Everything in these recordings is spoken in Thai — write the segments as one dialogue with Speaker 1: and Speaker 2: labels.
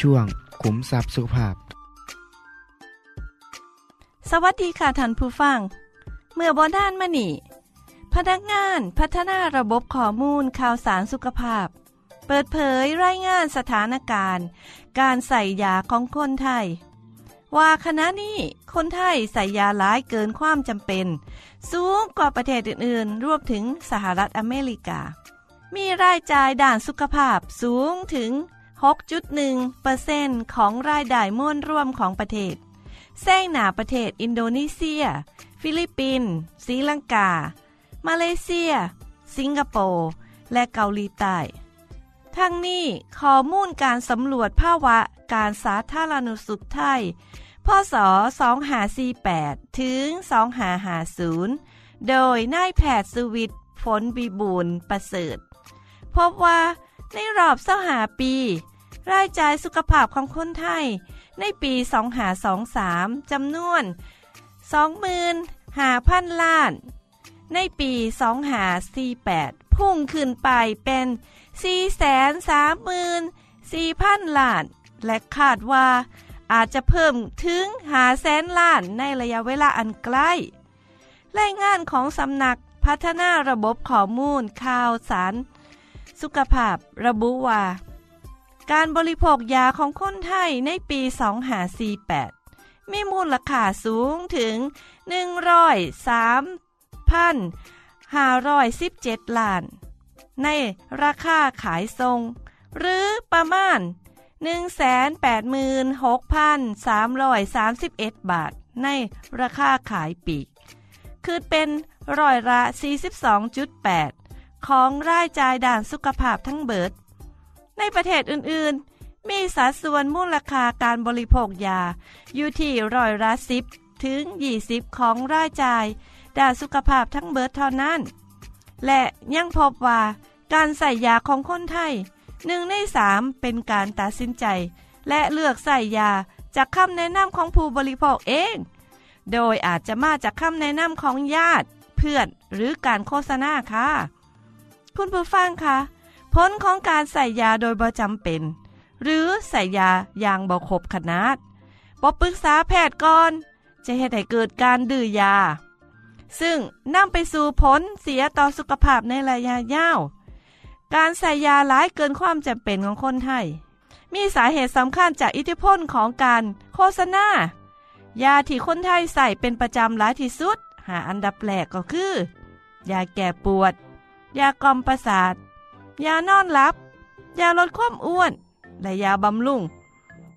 Speaker 1: ช่วงขุมทรัพย์สุขภาพ
Speaker 2: สวัสดีค่ะท่านผู้ฟัง เมื่อบอด้านมานี่ พนักงานพัฒนาระบบข้อมูลข่าวสารสุขภาพ เปิดเผยรายงานสถานการณ์ การใช้ยาของคนไทย ว่าขณะนี้คนไทยใช้ยาหลายเกินความจำเป็น สูงกว่าประเทศอื่นๆ รวมถึงสหรัฐอเมริกา มีรายจ่ายด้านสุขภาพสูงถึง 6.1%ของรายได้มวลรวมของประเทศแซงหน้าประเทศอินโดนีเซีย ฟิลิปปินส์ศรีลังกา มาเลเซีย สิงคโปร์ และเกาหลีใต้ทั้งนี้ข้อมูลการสำรวจภาวะการสาธารณสุขไทย พศ 2548 ถึง 2550 โดยนายแพทย์สุวิทย์ฝนบีบูรณ์ประเสริฐ พบว่าในรอบเสหาปี รายจ่ายสุขภาพของคนไทย ในปี2523จำนวน 25,000 ล้าน ในปี2548 พุ่งขึ้นไปเป็น 434,000 ล้าน และคาดว่าอาจจะเพิ่มถึงหาแสนล้านในระยะเวลาอันใกล้ รายงานของสำนักพัฒนาระบบข้อมูลข่าวสาร สุขภาพระบุว่า การบริโภคยาของคนไทยในปี2548 มีมูลค่าสูงถึง 103,517 ล้าน ในราคาขายทรง หรือประมาณ 186,331 บาท ในราคาขายปีก คือเป็นร้อยละ 42.8 ของรายจ่ายด่านสุขภาพทั้งเบิด ในประเทศอื่นๆ มีสัดส่วนมูลค่าการบริโภคยา อยู่ที่ร้อยละ10ถึง 20 ของรายจ่ายด่านสุขภาพทั้งเบิดเท่านั้น และยังพบว่าการใส่ยาของคนไทยหนึ่งในสามเป็นการตัดสินใจ และเลือกใส่ยาจากคำแนะนำของผู้บริโภคเอง โดยอาจจะมาจากคำแนะนำของญาติ เพื่อนหรือการโฆษณาค่ะ คุณผู้ฟังคะ ผลของการใส่ยาโดยบ่จำเป็น หรือใส่ยาอย่างบ่ครบขนาดบ่ปรึกษาแพทย์ก่อน จะเหตุให้เกิดการดื้อยา ซึ่งนำไปสู่ผลเสียต่อสุขภาพในระยะยาว การใส่ยาหลายเกินความจำเป็นของคนไทย มีสาเหตุสำคัญจากอิทธิพลของการโฆษณา ยาที่คนไทยใส่เป็นประจำหลายที่สุด หาอันดับแรกก็คือ ยาแก้ปวด ยากล่อมประสาท ยานอนหลับ ยาลดความอ้วน และยาบำรุง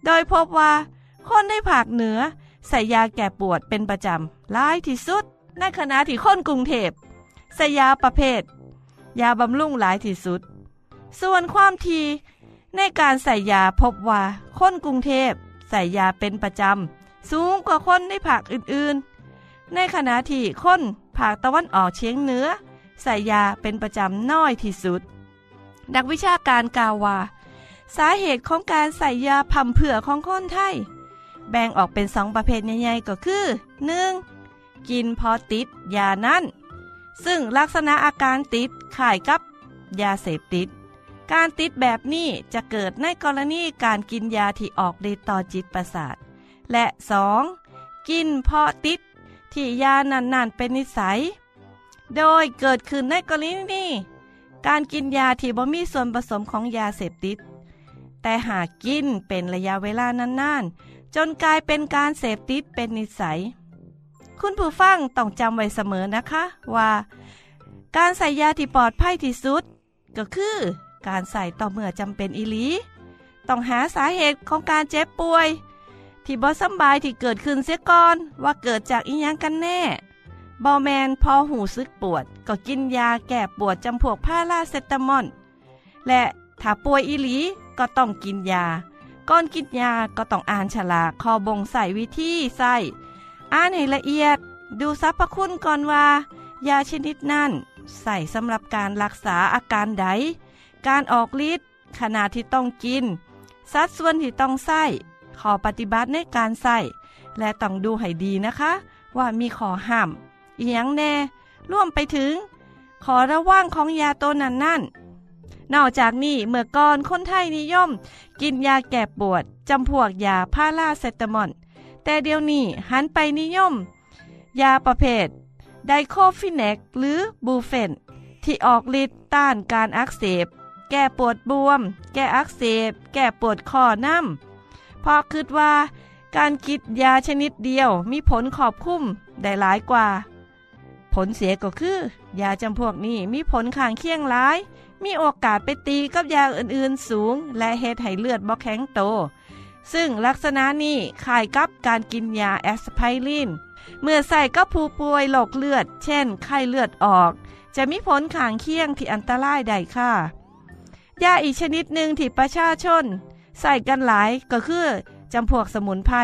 Speaker 2: โดยพบว่าคนในภาคเหนือ ใส่ยาแก้ปวดเป็นประจำหลายที่สุด ในขณะที่คนกรุงเทพใส่ยาประเภท ยาบำรุงหลายที่สุด ส่วนความทีในการใส่ยาพบว่าคนกรุงเทพใส่ยาเป็นประจำสูงกว่าคนในภาคอื่นๆ ในขณะที่คนภาคตะวันออกเฉียงเหนือ ใส่ยาเป็นประจำน้อยที่สุด นักวิชาการกล่าวว่า สาเหตุของการใส่ยาพำเผื่อของคนไทย แบ่งออกเป็นสองประเภทใหญ่ๆก็คือ 1. กินพอติดยานั้นซึ่งลักษณะอาการติดข่ายกับยาเสพติด การติดแบบนี้จะเกิดในกรณีการกินยาที่ออกฤทธิ์ต่อจิตประสาท และ 2. กินเพราะติดที่ยานานๆเป็นนิสัย โดยเกิดขึ้นในกรณีนี้ การกินยาที่บ่มีส่วนผสมของยาเสพติด แต่หากกินเป็นระยะเวลานานๆ จนกลายเป็นการเสพติดเป็นนิสัย คุณผู้ฟังต้องจำไว้เสมอนะคะว่า การใส่ยาที่ปลอดภัยที่สุด ก็คือการใส่ต่อเมื่อจำเป็นอีลีต้องหาสาเหตุของการเจ็บป่วย ที่บ่สำบายที่เกิดขึ้นเสียก่อนว่าเกิดจากอีหยังกันแน่ บอแมนพอหูซึกปวด ก็กินยาแก้ปวดจำพวกพาราเซตามอลและถ้าป่วยอีหลีก็ต้องกินยา ก่อนกินยาก็ต้องอ่านฉลากคอบงใส่วิธีใส่อ่านให้ละเอียด ดูสรรพคุณก่อนว่า ยาชนิดนั้น ใส่สำหรับการรักษาอาการใด การออกฤทธิ์ขนาดที่ต้องกิน สัดส่วนที่ต้องใส่ขอปฏิบัติในการใส่และต้องดูให้ดีนะคะ ว่ามีขอห้าม อีหยังแน่ร่วมไปถึง ขอระว่างของยาตัวนั้นนั่น นอกจากนี้เมื่อก่อนคนไทยนิยม กินยาแก้ปวดจำพวกยาพาราเซตามอลแต่เดี๋ยวนี้หันไปนิยม ยาประเภท ไดโคฟินเนกหรือบูเฟน ที่ออกฤทธิ์ต้านการอักเสบ แก้ปวดบวม แก้อักเสบ แก้ปวดคอน้ำเพราะคิดว่าการกินยาชนิดเดียวมีผลขอบคุ้มได้หลายกว่า ผลเสียก็คือยาจำพวกนี้มีผลข้างเคียงหลาย มีโอกาสไปตีกับยาอื่นๆสูง และเฮ็ดให้เลือดบ่แข็งโต ซึ่งลักษณะนี้คล้ายกับการกินยาแอสไพริน เมื่อใส่กับผู้ป่วยโรคเลือด เช่น ไข้เลือดออก จะมีผลข้างเคียงที่อันตรายได้ค่ะ ยาอีกชนิดหนึ่งที่ประชาชน ใส่กันหลายก็คือจำพวกสมุนไพร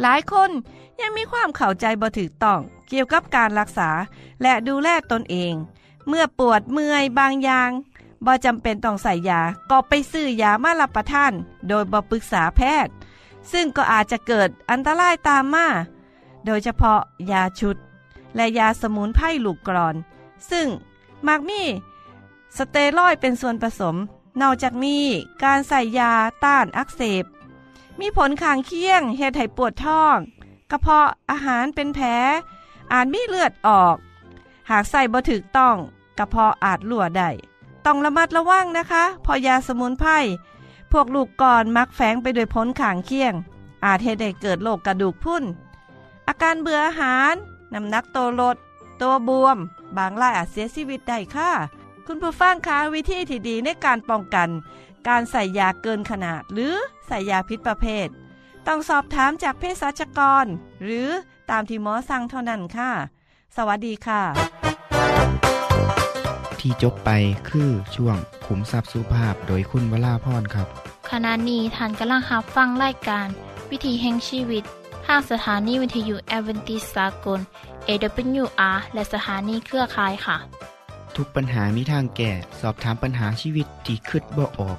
Speaker 2: หลายคนยังมีความเข้าใจบ่ถูกต้องเกี่ยวกับการรักษาและดูแลตนเอง เมื่อปวดเมื่อยบางอย่างบ่จำเป็นต้องใส่ยาก็ไปซื้อยามารับประทาน โดยบ่ปรึกษาแพทย์ ซึ่งก็อาจจะเกิดอันตรายตามมาโดยเฉพาะยาชุด และยาสมุนไพรลูกกรอน ซึ่งมักมีสเตียรอยด์เป็นส่วนผสม นอกจากนี้การใส่ยาต้านอักเสบ มีผลข้างเคียงเฮ็ดให้ปวดท้อง กระเพาะอาหารเป็นแผลอาจมีเลือดออก หากใส่บ่ถูกต้อง กระเพาะอาจรั่วได้ต้องระมัดระวังนะคะ พอยาสมุนไพรพวกลูกก่อนมักแฝงไปด้วยผลข้างเคียง อาจเฮ็ดให้เกิดโรคกระดูกพรุนอาการเบื่ออาหารน้ำหนักโตลด ตัวบวม บางรายอาจเสียชีวิตได้ค่ะ คุณผู้ฟังคะวิธีที่ดีในการป้องกัน การใส่ยาเกินขนาดหรือ ใส่ยาพิษประเภท ต้องสอบถามจากเภสัชกร หรือตามที่หมอสั่งเท่านั้นค่ะ สวัสดีค่ะ
Speaker 1: ที่จบไปคือช่วงขุมทรัพย์สุภาพโดยคุณวราพรครับ
Speaker 3: ขณะนี้ท่านกำลังรับฟังรายการ วิถีแห่งชีวิตทางสถานีวิทยุแอเวนติสากล AWR และสถานีเครือข่ายค่ะ
Speaker 1: ทุกปัญหามีทางแก้สอบถามปัญหาชีวิตที่คืดบ่ออก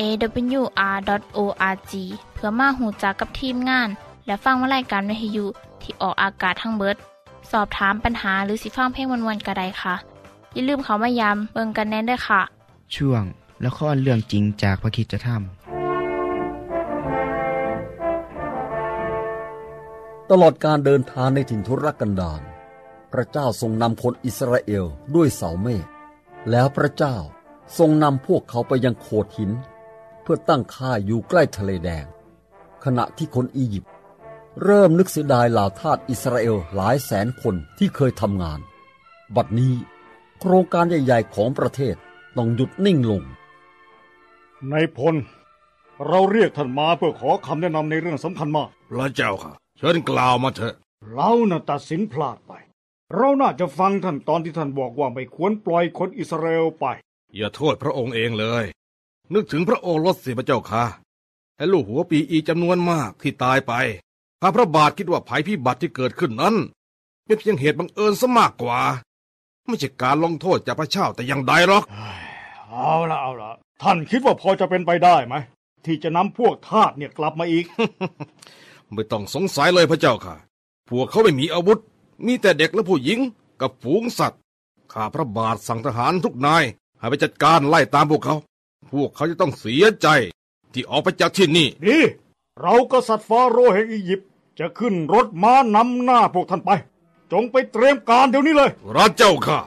Speaker 3: awr.org เพื่อมาหูจักกับทีมงาน และฟังวารายการวิทยุที่ออกอากาศทั้งเบิด สอบถามปัญหาหรือสิฟังเพลงวันๆกระไดค่ะ อย่าลืมเขามายามเบิงกันแน่นด้วยค่ะ
Speaker 1: ช่วงละครเรื่องจริงจากพระคริสตธรรม
Speaker 4: ตลอดการเดินทางในถิ่นทุรกันดารพระเจ้าทรงนำคนอิสราเอลด้วยเสาเมฆแล้วพระเจ้าทรงนำพวกเขาไปยังโขดหิน เพื่อตั้งค่ายอยู่ใกล้ทะเลแดง ขณะที่คนอียิปต์เริ่มนึกเสียดายเหล่าทาสอิสราเอลหลายแสนคนที่เคยทำงาน บัดนี้โครงการใหญ่ ๆ ของประเทศต้องหยุดนิ่งลง
Speaker 5: ในพล เราเรียกท่านมาเพื่อขอคำแนะนำในเรื่องสำคัญมาก
Speaker 6: พระเจ้าค่ะ เชิญกล่าวมาเถอะ
Speaker 5: เราน่ะตัดสินพลาดไป เราน่าจะฟังท่านตอนที่ท่านบอกว่าไม่ควรปล่อยคนอิสราเอลไป
Speaker 6: อย่าโทษพระองค์เองเลย นึกถึงพระโอรสสิพระเจ้าค่ะและลูกหัวปีอีจำนวนมากที่ตายไปข้าพระบาทคิดว่าภัยพิบัติที่เกิดขึ้นนั้นเป็นเพียงเหตุบังเอิญซะมากกว่า ไม่ใช่การลงโทษจากพระเจ้าแต่อย่างใดหรอก
Speaker 5: เอาละเอาละท่านคิดว่าพอจะเป็นไปได้ไหมที่จะนำพวกทาสเนี่ยกลับมาอีก
Speaker 6: ไม่ต้องสงสัยเลยพระเจ้าค่ะ พวกเขาไม่มีอาวุธ มีแต่เด็กและผู้หญิงกับฝูงสัตว์ข้าพระบาทสั่งทหารทุกนายให้ไปจัดการไล่ตามพวกเขา พวกเขาจะต้องเสียใจ ที่ออกไปจากที่นี่
Speaker 5: ดี เรากษัตริย์ฟาโรห์แห่งอียิปต์จะขึ้นรถม้านำหน้าพวกท่านไป จงไปเตรียมการเดี๋ยวนี้เลย
Speaker 6: พระเจ้าค่ะ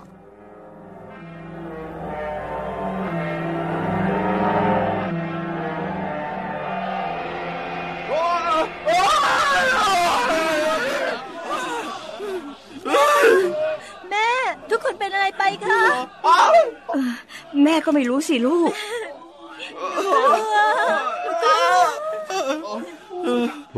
Speaker 7: แม่ ทุกคนเป็นอะไรไปคะ
Speaker 8: แม่ก็ไม่รู้สิลูก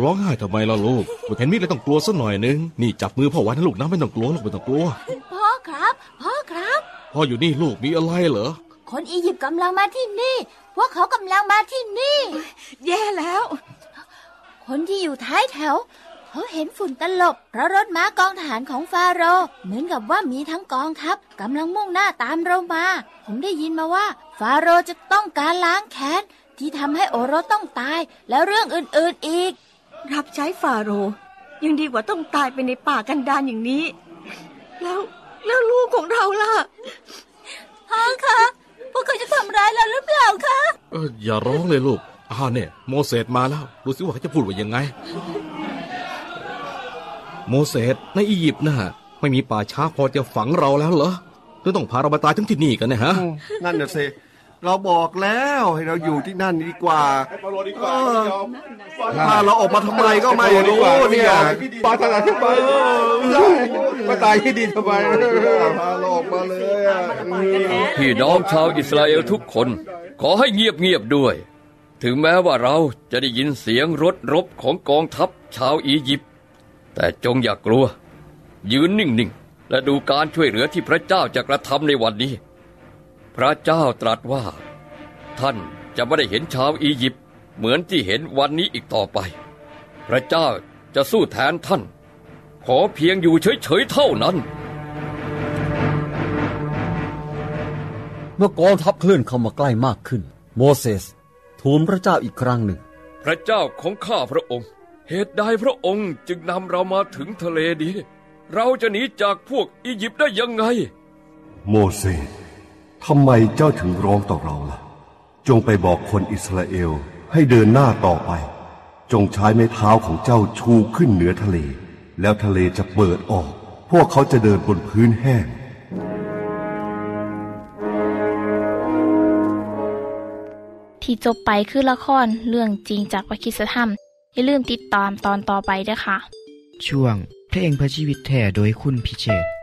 Speaker 6: ร้องไห้ทำไมล่ะลูกไม่เห็นมีดเลยต้องกลัวสักหน่อยนึง นี่จับมือพ่อไว้นะลูกนะไม่ต้องกลัวลูกไม่ต้องกลัว
Speaker 7: พ่อครับ พ่อครับ
Speaker 6: พ่ออยู่นี่ลูกมีอะไรเหรอ
Speaker 7: คนอียิปต์กำลังมาที่นี่ พวกเขากำลังมาที่นี่
Speaker 8: แย่แล้ว
Speaker 7: คนที่อยู่ท้ายแถว เขาเห็นฝุ่นตลบ เพราะรถม้ากองทหารของฟาโรห์เหมือนกับว่ามีทั้งกองทัพกำลังมุ่งหน้าตามเรามา ผมได้ยินมาว่า ฟาโรห์จะต้องการล้างแค้น ที่ทำให้โอรสต้องตาย แล้วเรื่องอื่นๆอีก
Speaker 8: รับใช้ฟาโรห์ยังดีกว่าต้องตายไปในป่ากันดารอย่างนี้ แล้วแล้วลูกของเราล่ะ
Speaker 7: พ่อคะพวกเขาจะทำร้ายเราหรือเปล่าคะ
Speaker 6: เอออย่าร้องเลยลูกอ่าเนี่ย โมเสสมาแล้วดูสิว่าเขาจะพูดว่ายังไง โมเสสในอียิปต์น่ะไม่มีป่าช้าพอจะฝังเราแล้วเหรอหรือต้องพาเรามาตายทั้งที่นี่กันเนะฮะ
Speaker 9: นั่นน่ะสิเราบอกแล้วให้เราอยู่ที่นั่นดีกว่าเออพาเราออกมาทำไมก็ไม่รู้เนี่ย
Speaker 10: ปาทหารทำไมมาตายที่ดีทำไม
Speaker 9: พาเราออกมาเลยอะ
Speaker 11: พี่น้องชาวอิสราเอลทุกคน ขอให้เงียบๆด้วย ถึงแม้ว่าเราจะได้ยินเสียงรถรบของกองทัพชาวอียิปต์ แต่จงอย่ากลัว ยืนนิ่งๆ และดูการช่วยเหลือที่พระเจ้าจะกระทำในวันนี้ พระเจ้าตรัสว่า ท่านจะไม่ได้เห็นชาวอียิปต์เหมือนที่เห็นวันนี้อีกต่อไป พระเจ้าจะสู้แทนท่าน ขอเพียงอยู่เฉยๆเท่านั้น
Speaker 4: เมื่อกองทัพเคลื่อนเข้ามาใกล้มากขึ้น โมเสสทูลพระเจ้าอีกครั้งหนึ่ง
Speaker 11: พระเจ้าของข้าพระองค์ เหตุใดพระองค์จึงนำเรามาถึงทะเลนี้ เราจะหนีจากพวกอียิปต์ได้ยังไง
Speaker 10: โมเสสทำไมเจ้าถึงร้องต่อเราล่ะ จงไปบอกคนอิสราเอลให้เดินหน้าต่อไป จงใช้ไม้เท้าของเจ้าชูขึ้นเหนือทะเล แล้วทะเลจะเปิดออก พวกเขาจะเดินบนพื้นแห้ง
Speaker 3: ที่จบไปคือละครเรื่องจริงจากวิคิสธรรม อย่าลืมติดตามตอนต่อไปด้วยค่ะ
Speaker 1: ช่วงเพลงเพื่อชีวิตแท่โดยคุณพิเชษ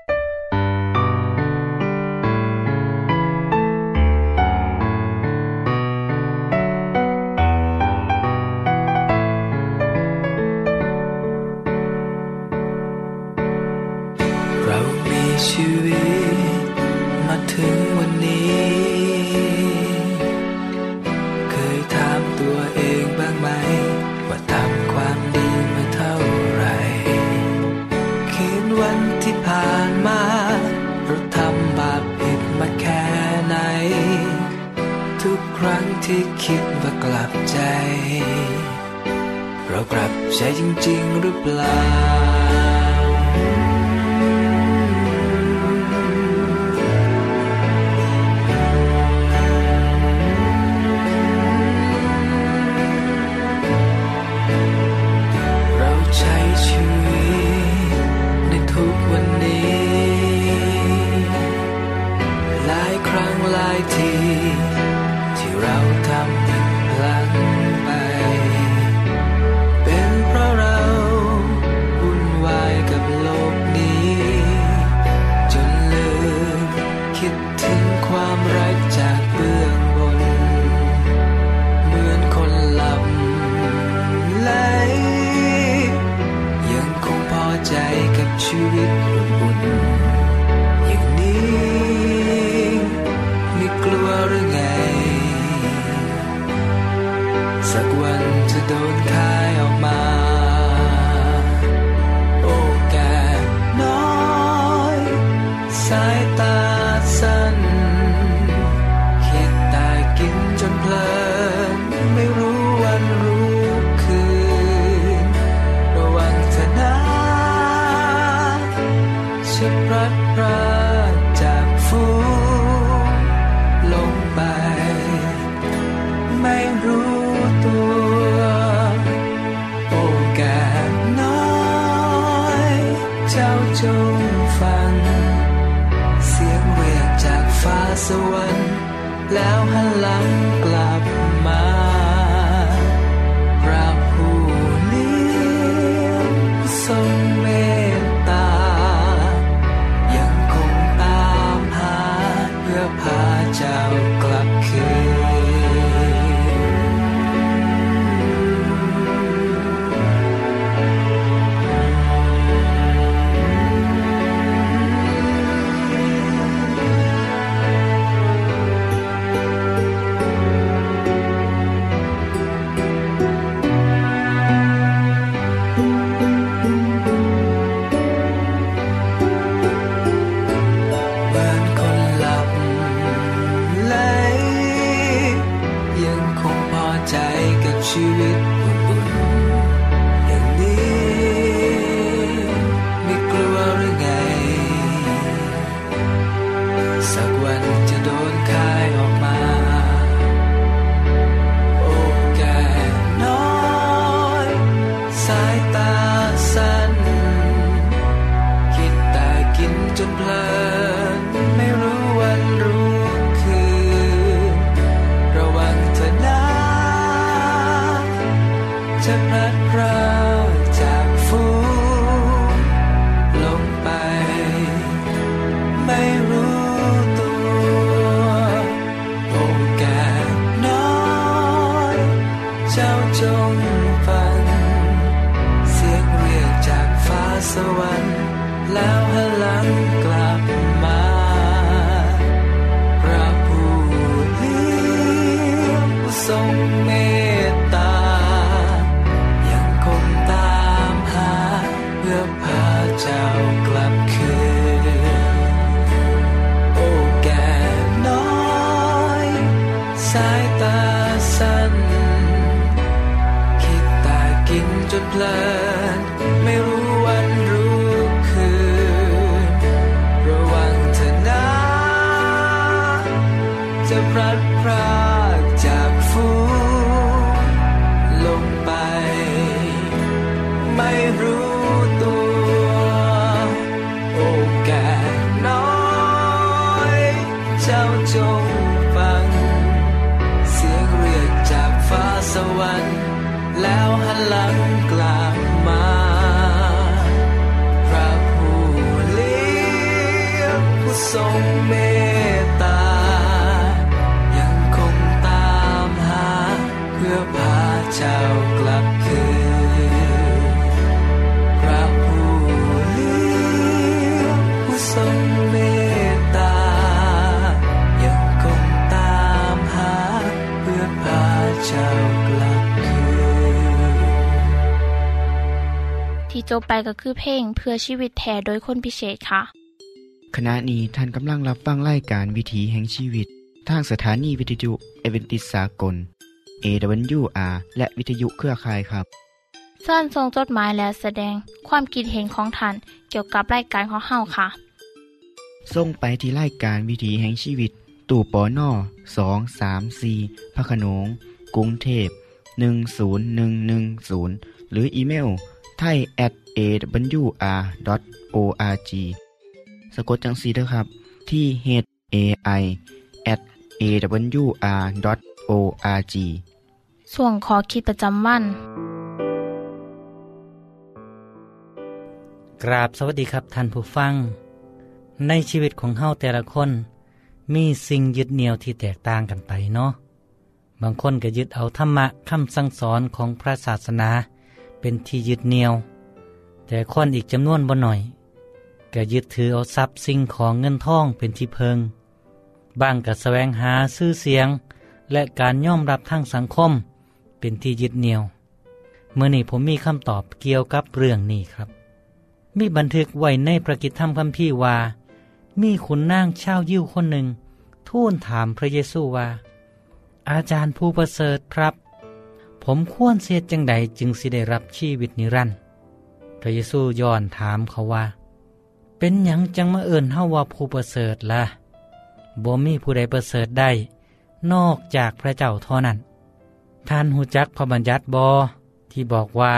Speaker 12: จริง ๆ หรือเปล่า ว่าหรือไง สักวันจะโดนคายออกมา เจ้ากลับคืนพระผู้เลี้ยงผู้ทรงเมตตา ยังคงตามหาเพื่อพาเจ้ากลับคืน
Speaker 3: ที่จบไปก็คือเพลงเพื่อชีวิตแทนโดยคนพิเศษค่ะ
Speaker 1: ขณะนี้ท่านกำลังรับฟังรายการวิถีแห่งชีวิต ทางสถานีวิทยุเอเวนติสากล AWR และวิทยุเครือข่ายครับ
Speaker 3: เชิญส่งจดหมายและแสดงความคิดเห็นของท่านเกี่ยวกับรายการของเฮาค่ะ
Speaker 1: ส่งไปที่รายการวิถีแห่งชีวิต ตู่ปอน่อสองสามสีพระโขนงกรุงเทพ10110 หรืออีเมลไทย at awr.org สะกดจังสีด้วยครับ ที่ h a i at awr.org
Speaker 3: ส่วนขอคิดประจำวัน
Speaker 13: กราบสวัสดีครับท่านผู้ฟัง ในชีวิตของเฮาแต่ละคน มีสิ่งยึดเหนี่ยวที่แตกต่างกันไปเนาะ บางคนก็ยึดเอาธรรมะคำสั่งสอนของพระศาสนา เป็นที่ยึดเหนี่ยว แต่คนอีกจำนวนบ่หน่อยก็ยึดถือเอาทรัพย์สิ่งของเงินทองเป็นที่เพิง บางก็แสวงหาชื่อเสียง และการยอมรับทางสังคม เป็นที่ยึดเหนี่ยว เมื่อนี้ผมมีคำตอบเกี่ยวกับเรื่องนี้ครับ มีบันทึกไว้ในประกิตธรรมคัมภีร์ว่า มีขุนนางชาวยิวคนหนึ่ง ทูลถามพระเยซูว่า อาจารย์ผู้ประเสริฐครับ ผมควรเสียจังใดจึงสิได้รับชีวิตนิรันดร์พระเยซูย้อนถามเขาว่า เป็นหยังจังมาเอิญเฮาว่าผู้ประเสริฐละ่ะบ่มีผู้ใดประเสริฐได้ นอกจากพระเจ้าเท่านั้น ท่านหูจักพระบัญญัติบอที่บอกว่า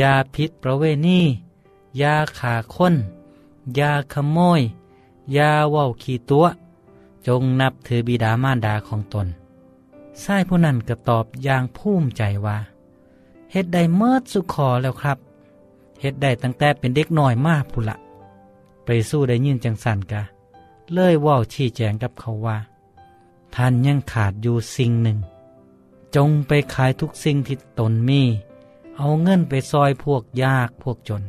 Speaker 13: ยาพิษประเวณียาขาค้นยาขโมยยาว่าวขี่ตัว จงนับถือบิดามารดาของตนชายผู้นั้นก็ตอบอย่างภูมิใจว่าเฮ็ดได้เมิดสุขอแล้วครับเฮ็ดได้ตั้งแต่เป็นเด็กน้อยมากพุละไปสู้ได้ยินจังสันกะ เลยว่าวชี้แจงกับเขาว่า ท่านยังขาดอยู่สิ่งหนึ่ง จงไปขายทุกสิ่งที่ตนมี เอาเงินไปซอยพวกยากพวกจน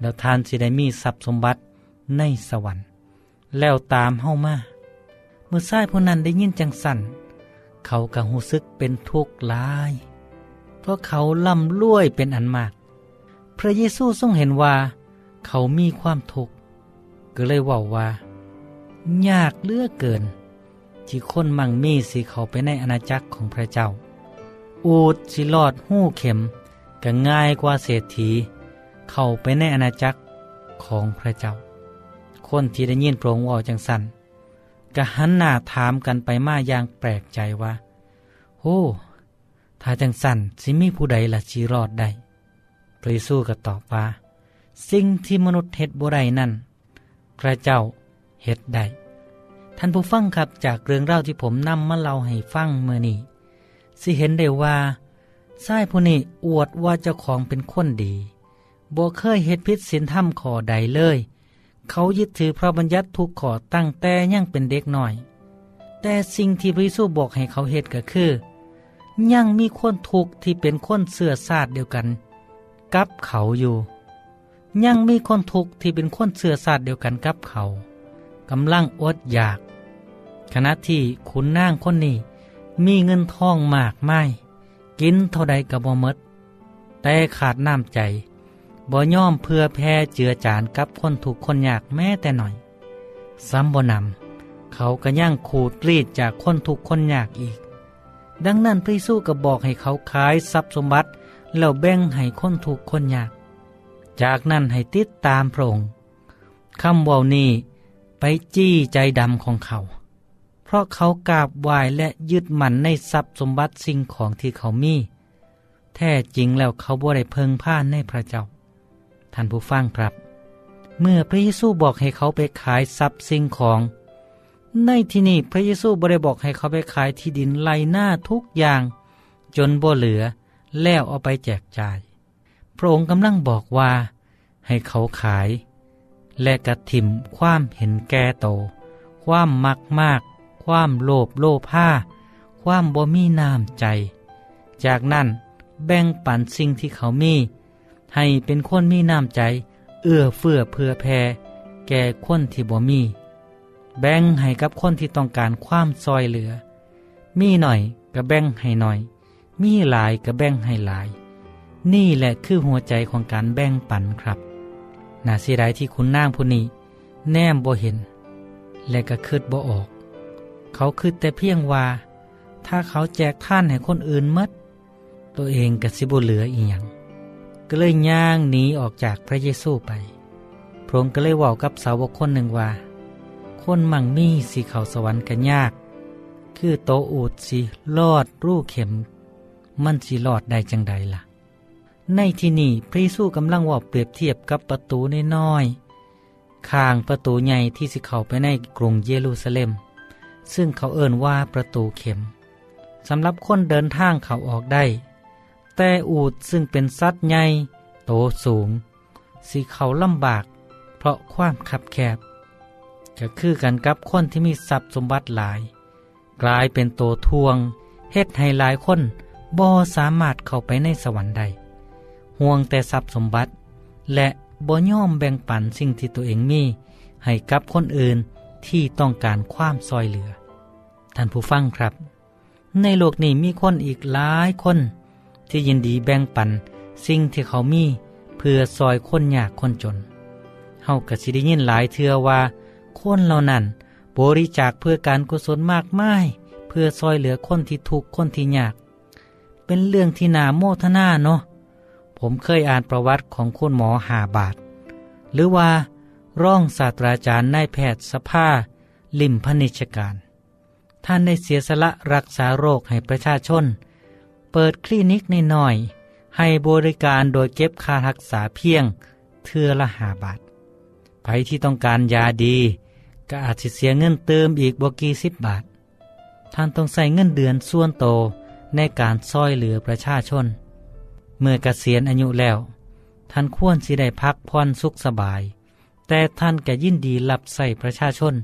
Speaker 13: แล้วท่านสิได้มีทรัพย์สมบัติในสวรรค์ แล้วตามเฮ้ามาเมื่อชายผู้นั้นได้ยินจังสันเขาก็หูซึกเป็นทุกข์ลาย เพราะเขาล่ำรวยเป็นอันมาก พระเยซูทรงเห็นว่า เขามีความทุกข์ก็เลยว่าว่า ยากเลือเกิน ที่คนมั่งมีสิเขาไปในอาณาจักรของพระเจ้า อูดสิลอดหู้เข็มก็ง่ายกว่าเศรษฐี เข้าไปในอาณาจักรของพระเจ้า คนที่ได้ยินโปรงว่าจังสันก็หันหน้าถามกันไปมาอย่างแปลกใจว่าโอ้ถ้าจังสันสิมีผู้ใดละชีรอดได้พระเยซูก็ตอบว่า สิ่งที่มนุษย์เฮ็ดบ่ได้นั่น พระเจ้าเฮ็ดได้ ท่านผู้ฟังครับจากเรื่องเล่าที่ผมนำมาเล่าให้ฟังเมื่อนี้สิเห็นได้ว่าชายผู้นี้อวดว่าเจ้าของเป็นคนดีบ่เคยเฮ็ดพิษศีลธรรมขอใดเลย เขายึดถือพระบัญญัติทุกขอตั้งแต่ยังเป็นเด็กหน่อย แต่สิ่งที่พระเยซูบอกให้เขาเฮ็ดก็คือ ยังมีคนทุกข์ที่เป็นคนเสื้อซาดเดียวกัน กับเขาอยู่ ยังมีคนทุกข์ที่เป็นคนเสื้อซาดเดียวกันกับเขากำลังอดอยาก ขณะที่ขุนนางคนนี้ มีเงินทองมากไม้กินเท่าใดกับบ่มด แต่ขาดน้ำใจ บ่ย่อมเพื่อแพ่เจือจานกับคนถูกคนอยากแม้แต่หน่อย ซ้ำบ่นำเขาก็ย่างขูดรีดจากคนถูกคนอยากอีก ดังนั้นพระสู้ก็บอกให้เขาขายทรัพย์สมบัติ แล้วแบ่งให้คนถูกคนอยาก จากนั้นให้ติดตามพระองค์คำว่านี้ไปจี้ใจดำของเขา เพราะเขากราบไหว้และยึดมั่นในทรัพย์สมบัติสิ่งของที่เขามี แท้จริงแล้วเขาบ่ได้เพิงผ้านในพระเจ้า ท่านผู้ฟังครับ เมื่อพระเยซูบอกให้เขาไปขายทรัพย์สิ่งของ ในที่นี้พระเยซูบ่ได้บอกให้เขาไปขายที่ดินไล่หน้าทุกอย่าง จนบ่เหลือแล้วเอาไปแจกจ่าย พระองค์กำลังบอกว่า ให้เขาขาย และกระถิ่มความเห็นแก่โต ความมักมาก ความโลภโลภาความบ่มีน้ำใจ จากนั้นแบ่งปันสิ่งที่เขามี ให้เป็นคนมีน้ำใจ เอื้อเฟื้อเพื่อแพ่แก่คนที่บ่มี แบ่งให้กับคนที่ต้องการความซอยเหลือ มีหน่อยก็แบ่งให้หน่อย มีหลายก็แบ่งให้หลาย นี่แหละคือหัวใจของการแบ่งปันครับน่าเสียดายที่คุณนางผู้นี้แนมบ่เห็น และก็คืดบ่ออก เขาคืดแต่เพียงว่า ถ้าเขาแจกท่านให้คนอื่นมดตัวเองก็สิบเหลืออีหยังก็เลยย่างหนีออกจากพระเยซูไป พระองค์ก็เลยว่ากับสาวกคนหนึ่งว่า คนมั่งมีสิเขาสวรรค์กันยาก คือโตอูดสิลอดรูเข็ม มันสิลอดได้จังใดล่ะ ในที่นี้พระเยซูกำลังว่าเปรียบเทียบกับประตูน้อยๆข้างประตูใหญ่ที่สิเข้าไปในกรุงเยรูซาเล็ม ซึ่งเขาเอ่นว่าประตูเข็มสำหรับคนเดินทางเขาออกได้ แต่อูดซึ่งเป็นสัตว์ใหญ่โตสูงสิเขาลำบาก เพราะความขับแคบก็คือกันกับคนที่มีทรัพย์สมบัติหลาย กลายเป็นโตทวงเฮ็ดให้หลายคนบ่สามารถเข้าไปในสวรรค์ได้ห่วงแต่ทรัพย์สมบัติ และบ่ย่อมแบ่งปันสิ่งที่ตัวเองมี ให้กับคนอื่นที่ต้องการความซอยเหลือ ท่านผู้ฟังครับ ในโลกนี้มีคนอีกหลายคน ที่ยินดีแบ่งปัน สิ่งที่เขามีเพื่อซอยคนยากคนจนเฮาก็สิได้ยินหลายเทือว่า คนเหล่านั้นบริจาคเพื่อการกุศลมากมาย เพื่อซอยเหลือคนที่ทุกข์คนที่ยาก เป็นเรื่องที่น่าโมทนาเนาะผมเคยอ่านประวัติของคุณหมอหาบาท หรือว่า ร่องศาสตราจารย์นายแพทย์สภาลิมพนิชการ ท่านได้เสียสละรักษาโรคให้ประชาชน เปิดคลินิกในหน้อย ให้บริการโดยเก็บค่ารักษาเพียง เทือละหาบาทใครที่ต้องการยาดี ก็อาจจะเสียเงินเติมอีกบกี่สิบบาท ท่านต้องใส่เงินเดือนส่วนโตในการซอยเหลือประชาชน เมื่อกเกษียณอายุแล้ว ท่านควรสิได้พักผ่อนสุขสบาย แต่ท่านก็ยินดีรับใส่ประชาชน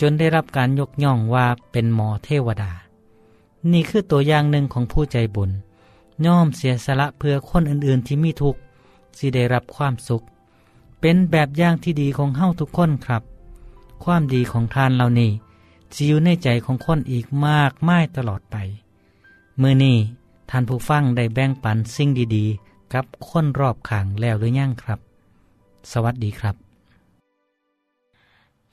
Speaker 13: จนได้รับการยกย่องว่าเป็นหมอเทวดา นี่คือตัวอย่างหนึ่งของผู้ใจบุญ ย่อมเสียสละเพื่อคนอื่นๆที่มีทุกข์สิได้รับความสุข เป็นแบบอย่างที่ดีของเฮาทุกคนครับ ความดีของทานเหล่านี้จะอยู่ในใจของคนอีกมากมายตลอดไปเมื่อนี้ท่านผู้ฟังได้แบ่งปันสิ่งดีๆ กับคนรอบข้างแล้วหรือยังครับ สวัสดีครับ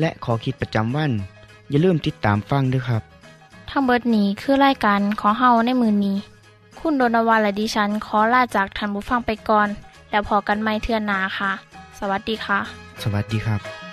Speaker 1: และขอคิดประจำวัน อย่าลืมติดตามฟังด้วยครับ
Speaker 3: ทั้งเบิดนี้คือรายการขอเฮาในมือนี้ คุณโดนวาและดิฉันขอลาจากทันบุฟังไปก่อน แล้วพอกันไม่เทื่อนนาค่ะ สวัสดีค่ะ
Speaker 1: สวัสดีครับ